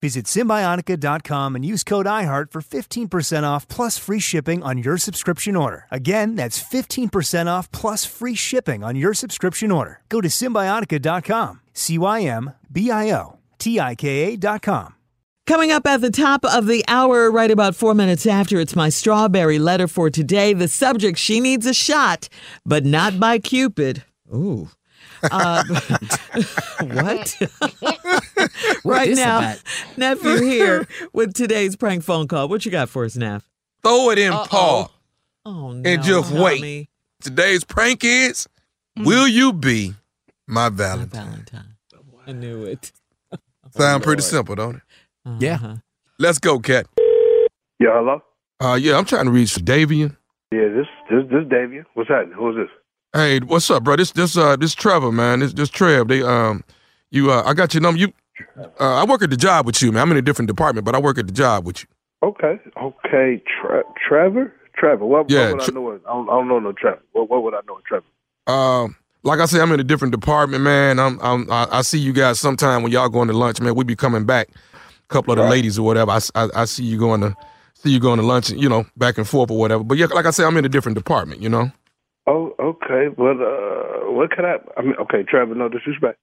Visit Cymbiotika.com and use code IHEART for 15% off plus free shipping on your subscription order. Again, that's 15% off plus free shipping on your subscription order. Go to Cymbiotika.com, C Y M B I O T I K A.com. Coming up at the top of the hour, right about four minutes after, it's my strawberry letter for today. The subject, she needs a shot, but not by Cupid. Ooh. Uh, what? right now, nephew here with today's prank phone call. What you got for us, Neff? Throw it in Uh-oh. Paul Oh no! and just help wait. me. Today's prank is Will you be my Valentine? Valentine. I knew it. Sound pretty simple, don't it? Yeah. Let's go, Cat. Yeah, hello. Uh, yeah, I'm trying to reach Davian. Yeah, this this this Davian. What's happening? Who's this? Hey, what's up, bro? This this uh this Trevor, man. This this Trev. They um you uh I got your number. You uh I work at the job with you, man. I'm in a different department, but I work at the job with you. Okay, okay. Tre- Trevor, Trevor. What, Yeah, what would Tre- I know? I don't, I don't know no Trevor. What, what would I know of Trevor? Um, like I said, I'm in a different department, man. I'm, I'm I, I see you guys sometime when y'all going to lunch, man. We be coming back, a couple of the Right. ladies or whatever. I see you going to see you going to lunch, you know, back and forth or whatever. But yeah, like I said, I'm in a different department, you know. Oh, okay. Well, uh, what could I? I mean, okay, Trevor. No disrespect.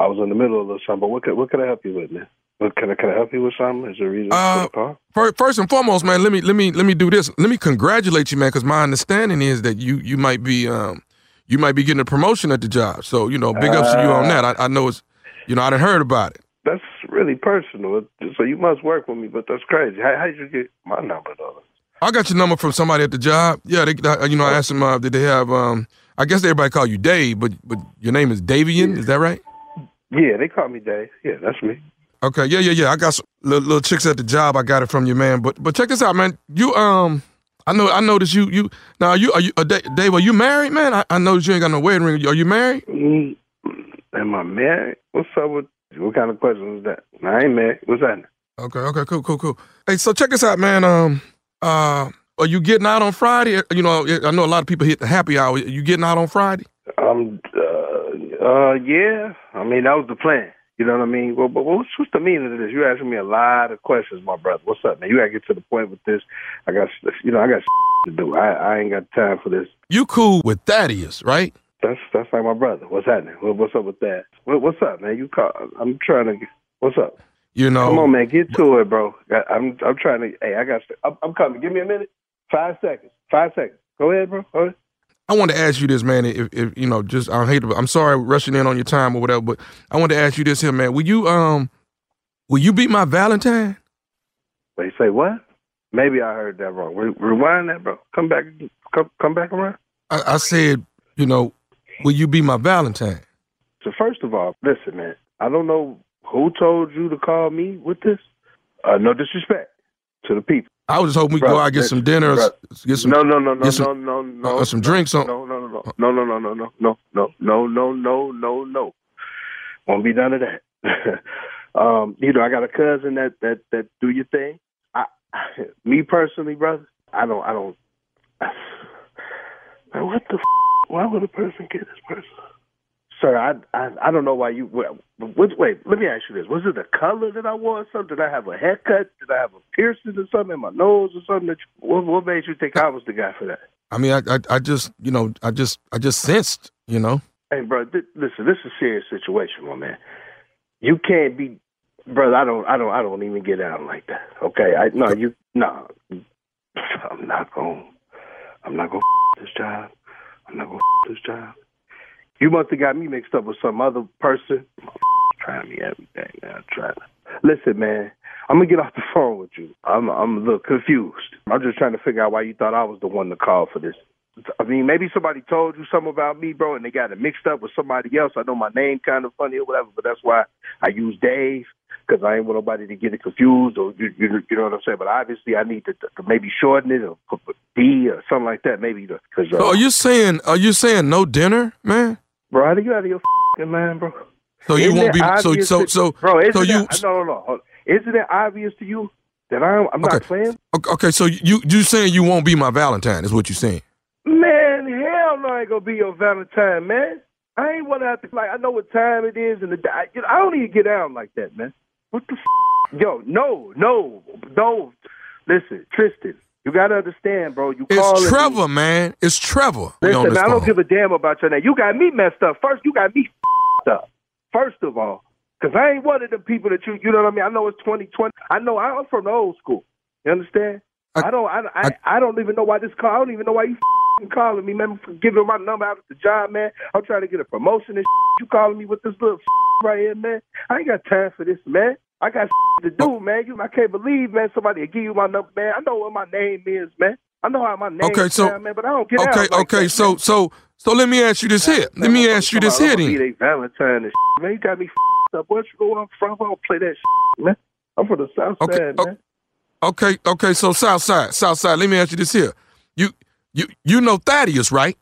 I was in the middle of something, but what could what could I help you with, man? What, can I can I help you with something? Is there a reason Uh, for the call? First, and foremost, man, let me let me let me do this. Let me congratulate you, man, because my understanding is that you you might be um you might be getting a promotion at the job. So you know, big ups to you on that. I, I know it's you know I didn't heard about it. That's really personal. So you must work with me, but that's crazy. How how did you get my number though? I got your number from somebody at the job. Yeah, they, uh, you know, I asked them, uh, did they have, um, I guess everybody call you Dave, but but your name is Davian, is that right? Yeah, they call me Dave. Yeah, that's me. Okay, yeah, yeah, yeah. I got some little, little chicks at the job. I got it from you, man. But but check this out, man. You um, I know I noticed you you now are you are you uh, Dave? Are you married, man? I, I noticed you ain't got no wedding ring. Are you married? Mm, am I married? What's up with what kind of question is that? I ain't married. What's that? Okay, okay, cool, cool, cool. Hey, so check this out, man. Um, uh, are you getting out on Friday? You know, I know a lot of people hit the happy hour. You getting out on Friday? Um, uh, yeah. I mean, that was the plan. You know what I mean? Well, but what's, what's the meaning of this? You're asking me a lot of questions, my brother. What's up, man? You gotta get to the point with this. I got, you know, I got to do. I, I ain't got time for this. You cool with Thaddeus, right? That's that's like my brother. What's happening? What, what's up with that? What, what's up, man? You call? I'm trying to. What's up? You know, Come on, man. Get to it, bro. I- I'm I'm trying to. Hey, I got. I'm, I'm coming. Give me a minute. Five seconds. Five seconds. Go ahead, bro. Go ahead. I want to ask you this, man. If, if you know, just I hate to, I'm sorry rushing in on your time or whatever, but I want to ask you this here, man. Will you um, will you be my Valentine? Wait, say what? Maybe I heard that wrong. Re- rewind that, bro. Come back. Come come back around. I, I said, you know, will you be my Valentine? So first of all, listen, man. I don't know who told you to call me with this. Uh, no disrespect to the people. I was just hoping we could go out get some dinner, get some no, no, no, no, get no, some- no, no, uh, some drinks on. No, no, no, no, no, no, no, no, no, no, no, no, no, no, no, no. No, no, no, no, no, no, no, no, no, no, no, no, no, no, no, no, no, no, no. Won't be none of that. um, you know, I got a cousin that that that do your thing. I, me personally, brother, I don't, I don't. Man, what the? F- why would a person get this person? Sir, I, I I don't know why you. Wait, wait, wait, let me ask you this: Was it the color that I wore, or something? Did I have a haircut? Did I have a piercing or something in my nose or something? That you, what, what made you think I was the guy for that? I mean, I, I I just you know I just I just sensed, you know. Hey, bro, th- listen, this is a serious situation, my man. You can't be, brother. I don't, I don't, I don't even get down like that. Okay, I no, you, no. I'm not going. I'm not going to this job. I'm not going to this job. You must have got me mixed up with some other person. Trying me everything now. Trying listen, man. I'm gonna get off the phone with you. I'm, I'm a little confused. I'm just trying to figure out why you thought I was the one to call for this. I mean, maybe somebody told you something about me, bro, and they got it mixed up with somebody else. I know my name kind of funny or whatever, but that's why I use Dave because I ain't want nobody to get it confused or you, you, you know what I'm saying. But obviously, I need to, to maybe shorten it or put D or something like that, maybe because. Uh, So are you saying are you saying no dinner, man? Bro, how do you out of your fing mind, bro? So you Isn't won't be so so so bro. Isn't so you that, no no no. Isn't it obvious to you that I'm I'm not playing? okay, okay so you you saying you won't be my Valentine is what you saying? Man, hell no, I ain't gonna be your Valentine, man. I ain't wanna have to like. I know what time it is, and the I, you know, I don't even get down like that, man. What the f- yo? No, no, no. Listen, Tristan, you gotta understand, bro. You It's me- Trevor, man. It's Trevor. Listen, I don't give a damn about your name. You got me messed up. First, you got me f***ed up. First of all, because I ain't one of the people that you, you know what I mean? I know it's 2020. I know I'm from the old school. You understand? I, don't. I, I, I don't even know why this call. I don't even know why you f***ing calling me, man. For giving my number out at the job, man. I'm trying to get a promotion and you calling me with this little right here, man. I ain't got time for this, man. I got to do, oh. man. You, I can't believe, man. Somebody give you my number, man. I know what my name is, man. I know how my name Okay, so sound, man, but I don't get okay, out like okay. that, so so so let me ask you this here. Let me ask you this here Be then. they Valentine and shit, man. You got me up. Where you go? I'm from. I don't play that shit, man. I'm from the South Okay, Side, man. Okay, okay. So South Side, South Side. Let me ask you this here. You you you know Thaddeus, right?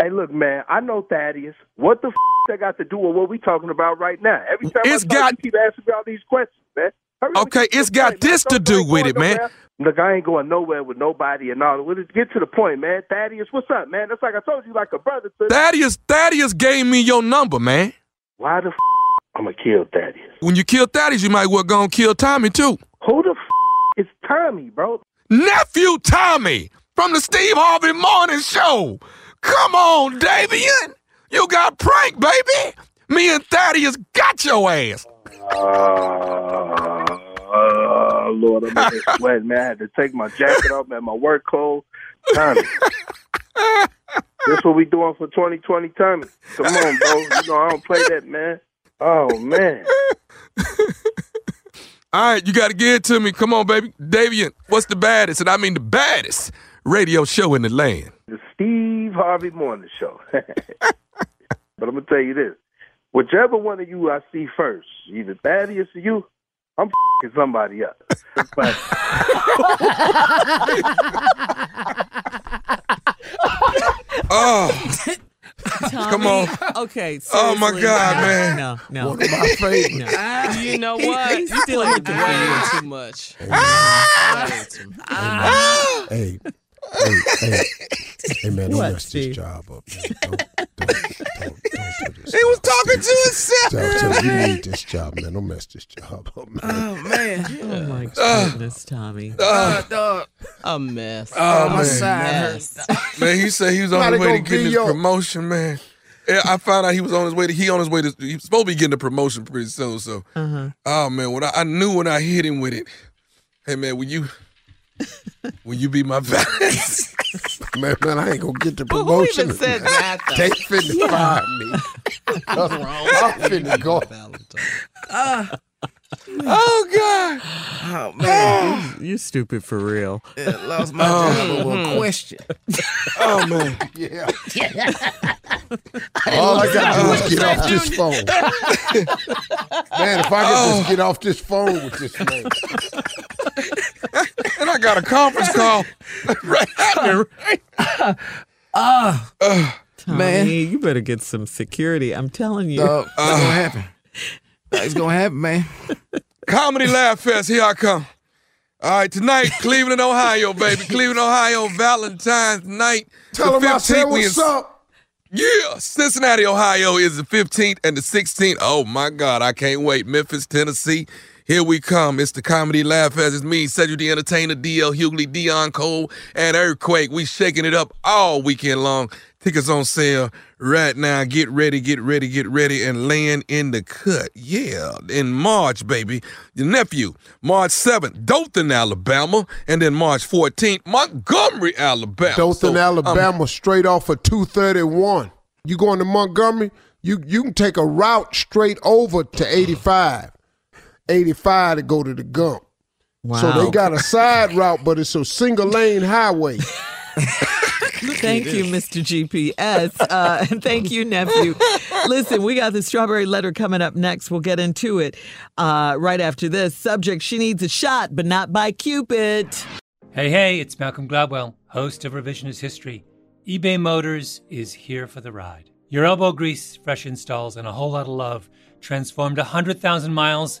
Hey, look, man. I know Thaddeus. What the that got to do with what we talking about right now? Every time It's I got- you keep asking me all these questions, man. Hurry Okay, it's got point, man. this to Don't- do with it, man. Look, I ain't going nowhere with nobody and all. Well, Get to the point, man. Thaddeus, what's up, man? That's like I told you, like a brother. To Thaddeus Thaddeus gave me your number, man. Why the f- I'm gonna kill Thaddeus? When you kill Thaddeus, you might well go and kill Tommy too. Who the f- is Tommy, bro? Nephew Tommy from the Steve Harvey Morning Show. Come on, Davian. You got pranked, baby. Me and Thaddeus got your ass. Oh, Lord, I'm in sweat, man. I had to take my jacket off, man, my work coat. Tommy. this what we doing for 2020, Tommy. Come on, bro. You know I don't play that, man. Oh, man. All right, you got to give it to me. Come on, baby. Davian, what's the baddest? And I mean the baddest radio show in the land. The Steve Harvey Morning Show. but I'm going to tell you this. Whichever one of you I see first, either Thaddeus or you, I'm f***ing somebody up. But- Oh, come on. Okay. Oh, my seriously. God, man. No, no. One of my favorites. No. Ah, you know what? He's You still played looking way too much. Hey, hey, hey, hey, man, don't What, mess Steve? this job up, man. Don't, don't, don't, don't do this. He was talking to himself. Tell, tell, you need this job, man. Don't mess this job up, man. Oh man. Oh my Uh, goodness, Tommy. Uh, dog. A mess. Oh, my man. side Mess. Man, he said he was on his way to gonna get his your- promotion, man. Yeah, I found out he was on his way to he on his way to he was supposed to be getting a promotion pretty soon. So Uh-huh. oh man, when I, I knew when I hit him with it, hey man, will you will you be my valet? Man, man, I ain't gonna get the Who promotion. even said that, though? They finna Yeah. fire me. I'm finna go. oh God. Oh man. Ah. You stupid for real. Yeah, lost my oh. job over a hmm. question. Oh man. Yeah. All I gotta do is get off this phone. Man, if I could just oh. get off this phone with this man. And I got a conference call right after. Ah, Tommy, Man. you better get some security. I'm telling you. dog, it's gonna happen. It's gonna happen, man. Comedy Laugh Fest, here I come. All right, tonight, Cleveland, Ohio, baby. Cleveland, Ohio, Valentine's night. Tell the him I said what's up. Yeah, Cincinnati, Ohio is the 15th and the 16th. Oh my God, I can't wait. Memphis, Tennessee, here we come. It's the Comedy Laugh Fest. It's me, Cedric the Entertainer, DL Hughley, Deon Cole, and Earthquake. We shaking it up all weekend long. Tickets on sale right now. Get ready, get ready, get ready, and land in the cut. Yeah, in March, baby. Your nephew, March 7th, Dothan, Alabama, and then March 14th, Montgomery, Alabama. Dothan, So, um, Alabama, straight off of 231. You going to Montgomery? You you can take a route straight over to 85. 85 to go to the Gump. So they got a side route, but it's a single lane highway. Thank you, Mr. GPS. Uh, and thank you, nephew. Listen, we got the strawberry letter coming up next. We'll get into it uh, right after this. Subject She needs a shot, but not by Cupid. Hey, hey, it's Malcolm Gladwell, host of Revisionist History. eBay Motors is here for the ride. Your elbow grease, fresh installs, and a whole lot of love transformed 100,000 miles